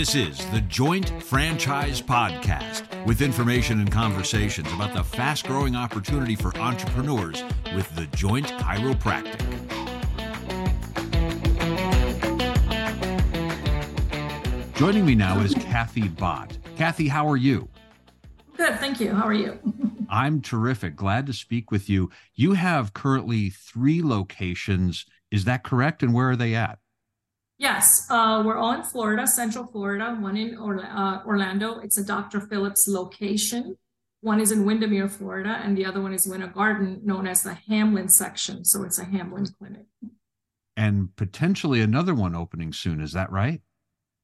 This is the Joint Franchise Podcast with information and conversations about the fast growing opportunity for entrepreneurs with the Joint Chiropractic. Joining me now is Kathy Bhatt. Kathy, how are you? Good, thank you. How are you? I'm terrific. Glad to speak with you. You have currently three locations. Is that correct? And where are they at? Yes, uh, we're all in Florida, Central Florida. One in uh, Orlando. It's a Dr. Phillips location. One is in Windermere, Florida, and the other one is Winter Garden, known as the Hamlin section. So it's a Hamlin clinic. And potentially another one opening soon. Is that right?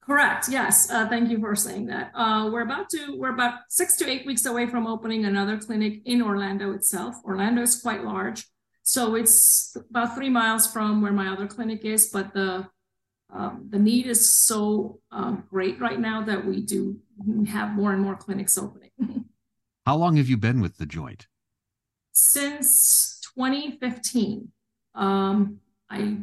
Correct. Yes. Uh, thank you for saying that. Uh, we're about to. We're about six to eight weeks away from opening another clinic in Orlando itself. Orlando is quite large, so it's about three miles from where my other clinic is. But the um, the need is so um, great right now that we do have more and more clinics opening. How long have you been with the joint? Since 2015. Um, I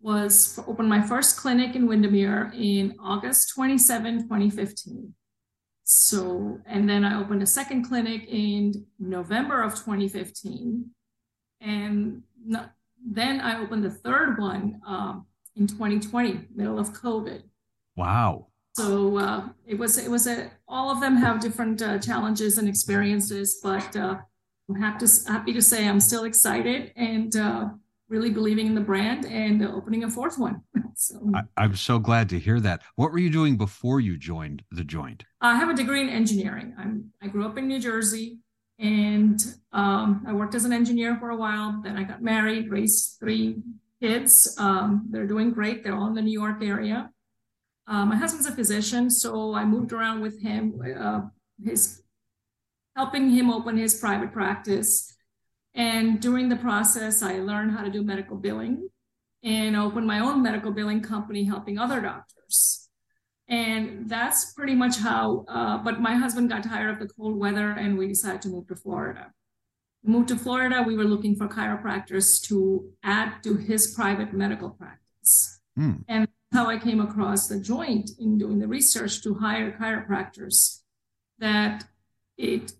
was opened my first clinic in Windermere in August 27, 2015. So, and then I opened a second clinic in November of 2015. And not, then I opened the third one um, in 2020, middle of COVID. Wow. So uh, it was it was a all of them have different uh, challenges and experiences, but uh, I'm happy to happy to say I'm still excited and uh, really believing in the brand and opening a fourth one. so I, am so glad to hear that. What were you doing before you joined the joint? I have a degree in engineering. I'm I grew up in New Jersey and um, I worked as an engineer for a while. Then I got married, raised three kids. Um, they're doing great. They're all in the New York area. Uh, my husband's a physician, so I moved around with him, uh, his helping him open his private practice. And during the process, I learned how to do medical billing and opened my own medical billing company, helping other doctors. And that's pretty much how. Uh, but my husband got tired of the cold weather, and we decided to move to Florida moved to Florida, we were looking for chiropractors to add to his private medical practice. Mm. And how I came across the joint in doing the research to hire chiropractors, that it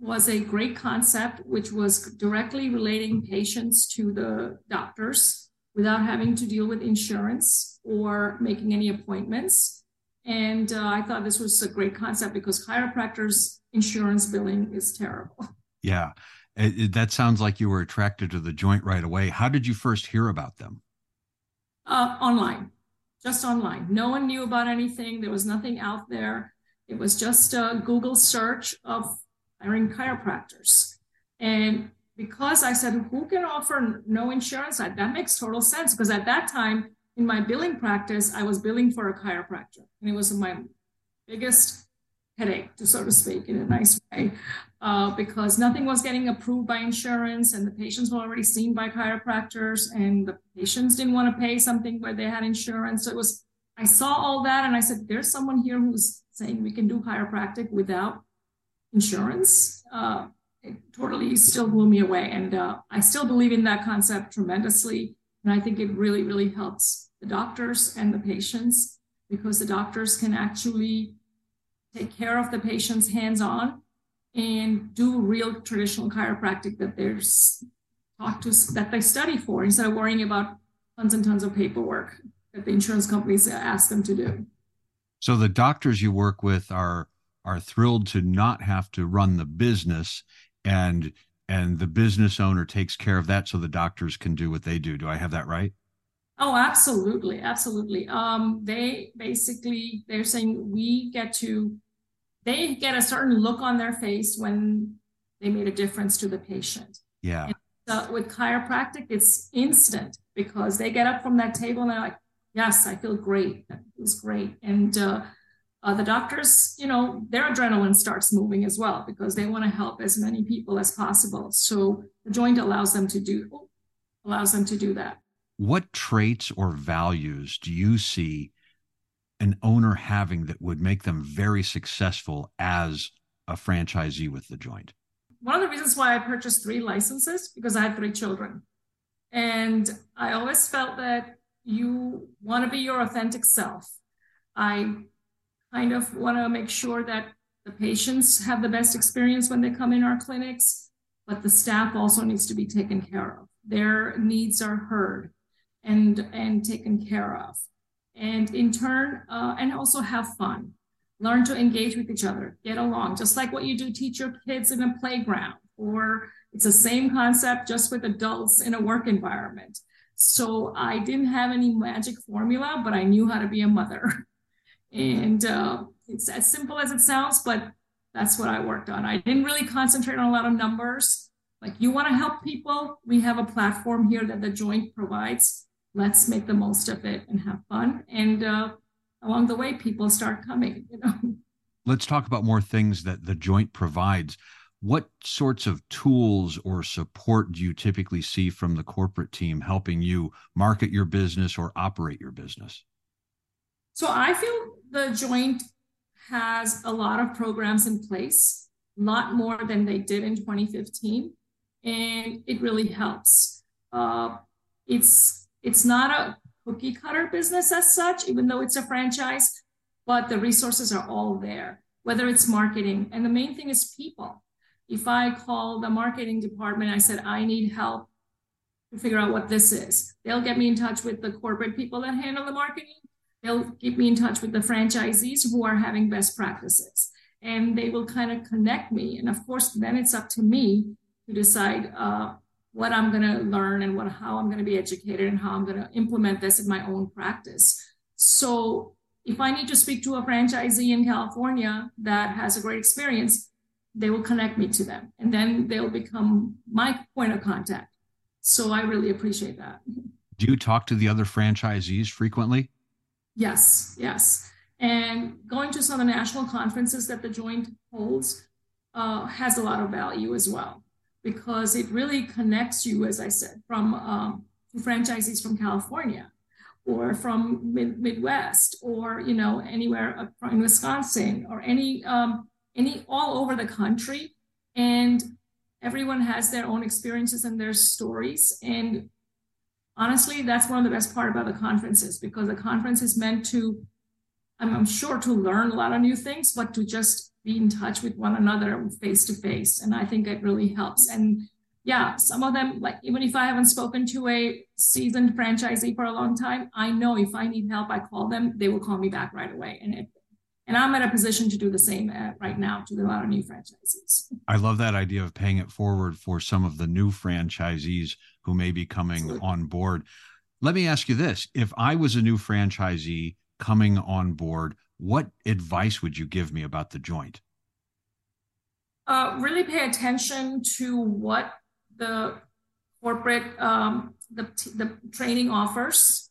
was a great concept, which was directly relating patients to the doctors without having to deal with insurance or making any appointments. And uh, I thought this was a great concept because chiropractors' insurance billing is terrible. Yeah. It, that sounds like you were attracted to the joint right away. How did you first hear about them? Uh, online, just online. No one knew about anything. There was nothing out there. It was just a Google search of hiring chiropractors. And because I said, who can offer no insurance? That makes total sense. Because at that time in my billing practice, I was billing for a chiropractor. And it was my biggest headache, to so to speak, in a nice way, uh, because nothing was getting approved by insurance, and the patients were already seen by chiropractors, and the patients didn't want to pay something where they had insurance. So it was, I saw all that, and I said, "There's someone here who's saying we can do chiropractic without insurance." Uh, it totally still blew me away, and uh, I still believe in that concept tremendously, and I think it really, really helps the doctors and the patients because the doctors can actually take care of the patients hands on and do real traditional chiropractic that taught to that they study for instead of worrying about tons and tons of paperwork that the insurance companies ask them to do. So the doctors you work with are are thrilled to not have to run the business and and the business owner takes care of that so the doctors can do what they do. Do I have that right? Oh, absolutely, absolutely. Um, they basically they're saying we get to they get a certain look on their face when they made a difference to the patient. Yeah. So with chiropractic, it's instant because they get up from that table and they're like, "Yes, I feel great. It was great." And uh, uh, the doctors, you know, their adrenaline starts moving as well because they want to help as many people as possible. So the joint allows them to do allows them to do that what traits or values do you see an owner having that would make them very successful as a franchisee with the joint? One of the reasons why I purchased three licenses because I had three children. And I always felt that you want to be your authentic self. I kind of want to make sure that the patients have the best experience when they come in our clinics, but the staff also needs to be taken care of. Their needs are heard and and taken care of, and in turn, uh, and also have fun. Learn to engage with each other, get along, just like what you do teach your kids in a playground, or it's the same concept just with adults in a work environment. So I didn't have any magic formula, but I knew how to be a mother. And uh, it's as simple as it sounds, but that's what I worked on. I didn't really concentrate on a lot of numbers. Like, you want to help people? We have a platform here that the joint provides. Let's make the most of it and have fun. And uh, along the way, people start coming, you know. Let's talk about more things that the joint provides. What sorts of tools or support do you typically see from the corporate team helping you market your business or operate your business? So I feel the joint has a lot of programs in place, a lot more than they did in 2015, and it really helps. Uh, it's it's not a cookie cutter business as such, even though it's a franchise, but the resources are all there. Whether it's marketing, and the main thing is people. If I call the marketing department, I said I need help to figure out what this is. They'll get me in touch with the corporate people that handle the marketing they'll keep me in touch with the franchisees who are having best practices and they will kind of connect me and of course then it's up to me to decide uh, what i'm going to learn and what how i'm going to be educated and how i'm going to implement this in my own practice. So if i need to speak to a franchisee in california that has a great experience they will connect me to them and then they'll become my point of contact. So i really appreciate that. Do you talk to the other franchisees frequently? Yes, yes. And going to some of the national conferences that the joint holds uh, has a lot of value as well because it really connects you, as I said, from um, franchisees from California or from mid- Midwest or you know anywhere in Wisconsin or any um, any all over the country, and everyone has their own experiences and their stories, and honestly, that's one of the best part about the conferences because the conference is meant to, I'm, I'm sure, to learn a lot of new things, but to just be in touch with one another face to face. And I think it really helps. And yeah, some of them, like even if I haven't spoken to a seasoned franchisee for a long time, I know if I need help, I call them, they will call me back right away. And it, and I'm at a position to do the same uh, right now to a lot of new franchisees. I love that idea of paying it forward for some of the new franchisees who may be coming Absolutely. on board. Let me ask you this if I was a new franchisee coming on board, what advice would you give me about the joint? Uh, really pay attention to what the corporate um, the, the training offers.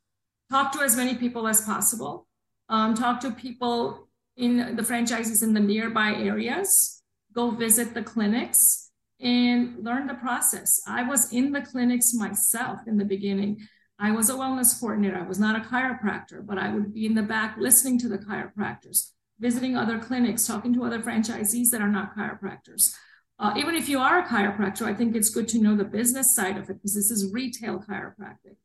Talk to as many people as possible. Um, talk to people in the franchises in the nearby areas. Go visit the clinics and learn the process. I was in the clinics myself in the beginning. I was a wellness coordinator. I was not a chiropractor, but I would be in the back listening to the chiropractors, visiting other clinics, talking to other franchisees that are not chiropractors. Uh, even if you are a chiropractor, I think it's good to know the business side of it because this is retail chiropractic.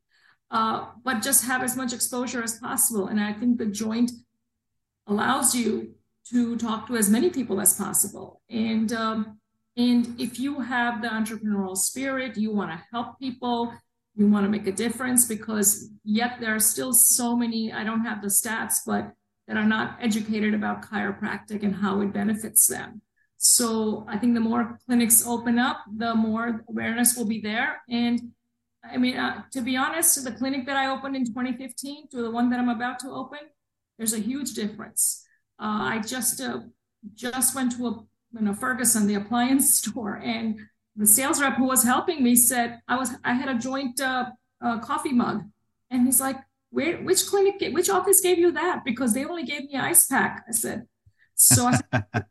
Uh, but just have as much exposure as possible. And I think the joint allows you to talk to as many people as possible. And um, and if you have the entrepreneurial spirit, you want to help people, you want to make a difference, because yet there are still so many, I don't have the stats, but that are not educated about chiropractic and how it benefits them. So I think the more clinics open up, the more awareness will be there. And I mean, uh, to be honest, the clinic that I opened in 2015 to the one that I'm about to open, there's a huge difference. Uh, I just uh, just went to a you know, Ferguson, the appliance store, and the sales rep who was helping me said I was I had a joint uh, uh, coffee mug, and he's like, "Where? Which clinic? Which office gave you that? Because they only gave me ice pack." I said, "So I said,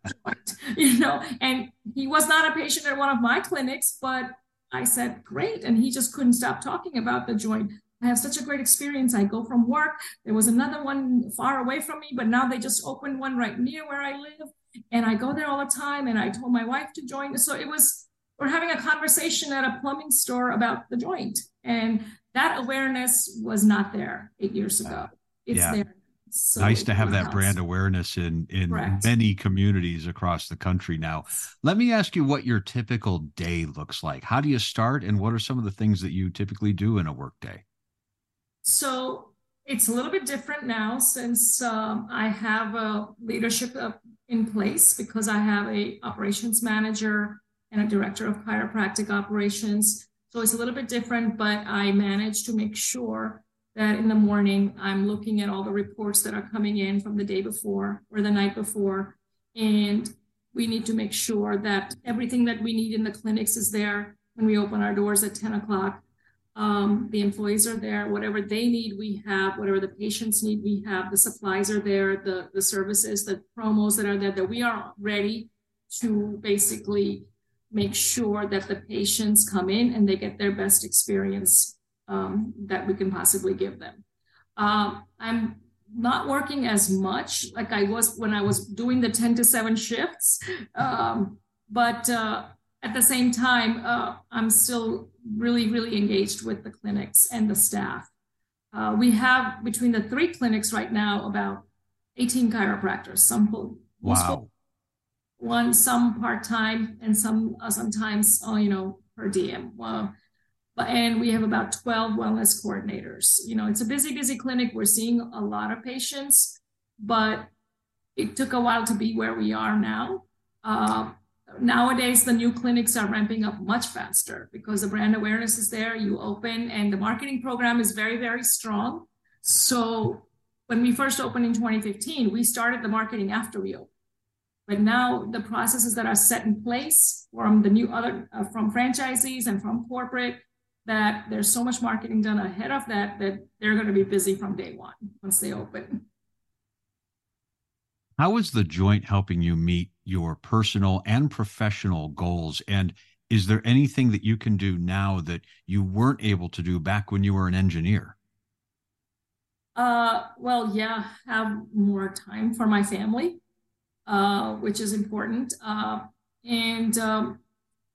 you know." And he was not a patient at one of my clinics, but I said, "Great," and he just couldn't stop talking about the joint. I have such a great experience. I go from work. There was another one far away from me, but now they just opened one right near where I live and I go there all the time. And I told my wife to join. So it was, we're having a conversation at a plumbing store about the joint. And that awareness was not there eight years ago. It's yeah. there. So nice to have that brand awareness in in Correct. many communities across the country now. Let me ask you what your typical day looks like. How do you start and what are some of the things that you typically do in a workday? So it's a little bit different now since um, I have a leadership in place because I have a operations manager and a director of chiropractic operations. So it's a little bit different, but I manage to make sure that in the morning I'm looking at all the reports that are coming in from the day before or the night before. And we need to make sure that everything that we need in the clinics is there when we open our doors at 10 o'clock. Um, the employees are there, whatever they need, we have, whatever the patients need, we have, the supplies are there, the, the services, the promos that are there, that we are ready to basically make sure that the patients come in and they get their best experience um, that we can possibly give them. Um, I'm not working as much like I was when I was doing the 10 to 7 shifts, um, but uh, at the same time, uh, I'm still really, really engaged with the clinics and the staff. Uh, we have between the three clinics right now about 18 chiropractors, some wow. One some part time and some uh, sometimes uh, you know per diem. Well, but, and we have about 12 wellness coordinators. You know, it's a busy, busy clinic. We're seeing a lot of patients, but it took a while to be where we are now. Uh, nowadays, the new clinics are ramping up much faster because the brand awareness is there. You open, and the marketing program is very, very strong. So, when we first opened in 2015, we started the marketing after we opened. But now the processes that are set in place from the new other uh, from franchisees and from corporate that there's so much marketing done ahead of that that they're going to be busy from day one once they open. How is the joint helping you meet your personal and professional goals? And is there anything that you can do now that you weren't able to do back when you were an engineer? Uh, well, yeah, have more time for my family, uh, which is important. Uh, and um,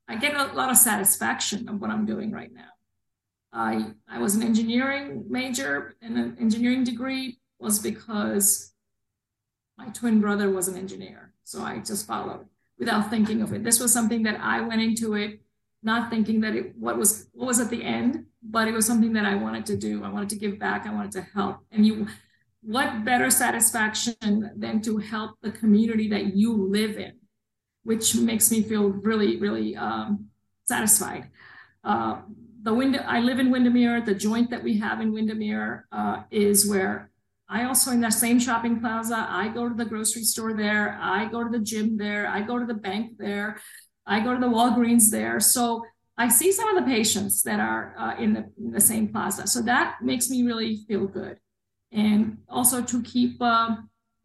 I get a lot of satisfaction of what I'm doing right now. I, I was an engineering major and an engineering degree was because my twin brother was an engineer. So I just followed without thinking of it. This was something that I went into it not thinking that it what was what was at the end, but it was something that I wanted to do. I wanted to give back. I wanted to help. And you what better satisfaction than to help the community that you live in, which makes me feel really, really um, satisfied. Uh, the window I live in Windermere. The joint that we have in Windermere uh, is where I also in that same shopping plaza. I go to the grocery store there. I go to the gym there. I go to the bank there. I go to the Walgreens there. So I see some of the patients that are uh, in, the, in, the, same plaza. So that makes me really feel good, and also to keep uh,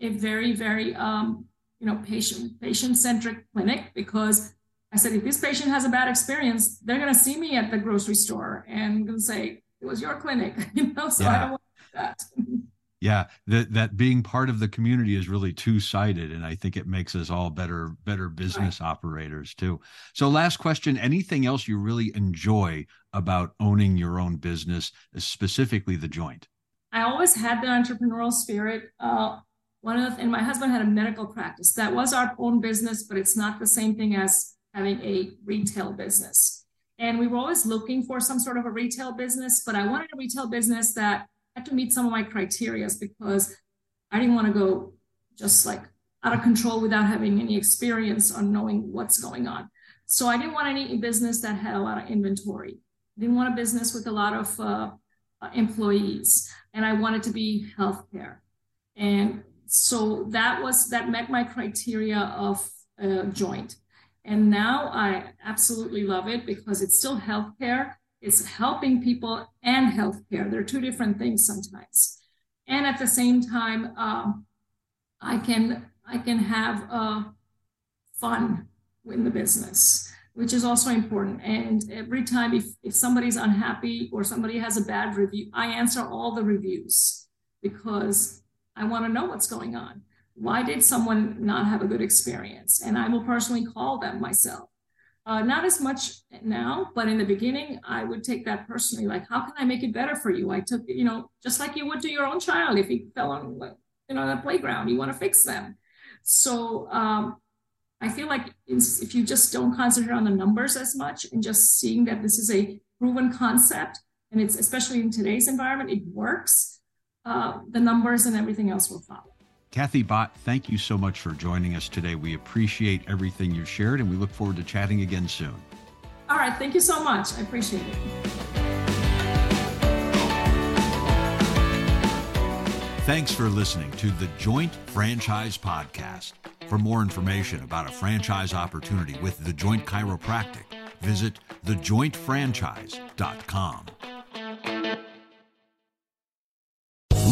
a very very um, you know patient patient centric clinic because I said, if this patient has a bad experience, they're going to see me at the grocery store and going to say, it was your clinic, you know, so yeah. I don't want that. yeah, that that being part of the community is really two sided, and I think it makes us all better better business right. operators too. So, last question: anything else you really enjoy about owning your own business, specifically the joint? I always had the entrepreneurial spirit. Uh, one of and my husband had a medical practice that was our own business, but it's not the same thing as having a retail business. And we were always looking for some sort of a retail business, but I wanted a retail business that had to meet some of my criterias because I didn't want to go just like out of control without having any experience on knowing what's going on. So I didn't want any business that had a lot of inventory. I didn't want a business with a lot of uh, employees, and I wanted to be healthcare. And so that was that met my criteria of a joint. And now I absolutely love it because it's still healthcare. It's helping people and healthcare. They're two different things sometimes. And at the same time, um, I can I can have uh, fun in the business, which is also important. And every time if, if somebody's unhappy or somebody has a bad review, I answer all the reviews because I want to know what's going on why did someone not have a good experience? And I will personally call them myself. Uh, not as much now, but in the beginning, I would take that personally. Like, how can I make it better for you? I took, you know, just like you would to your own child if he fell on, you know, the playground. You want to fix them. So um, I feel like if you just don't concentrate on the numbers as much and just seeing that this is a proven concept, and it's especially in today's environment, it works, uh, the numbers and everything else will follow. Kathy Bhatt, thank you so much for joining us today. We appreciate everything you shared, and we look forward to chatting again soon. All right. Thank you so much. I appreciate it. Thanks for listening to the Joint Franchise Podcast. For more information about a franchise opportunity with The Joint Chiropractic, visit thejointfranchise.com.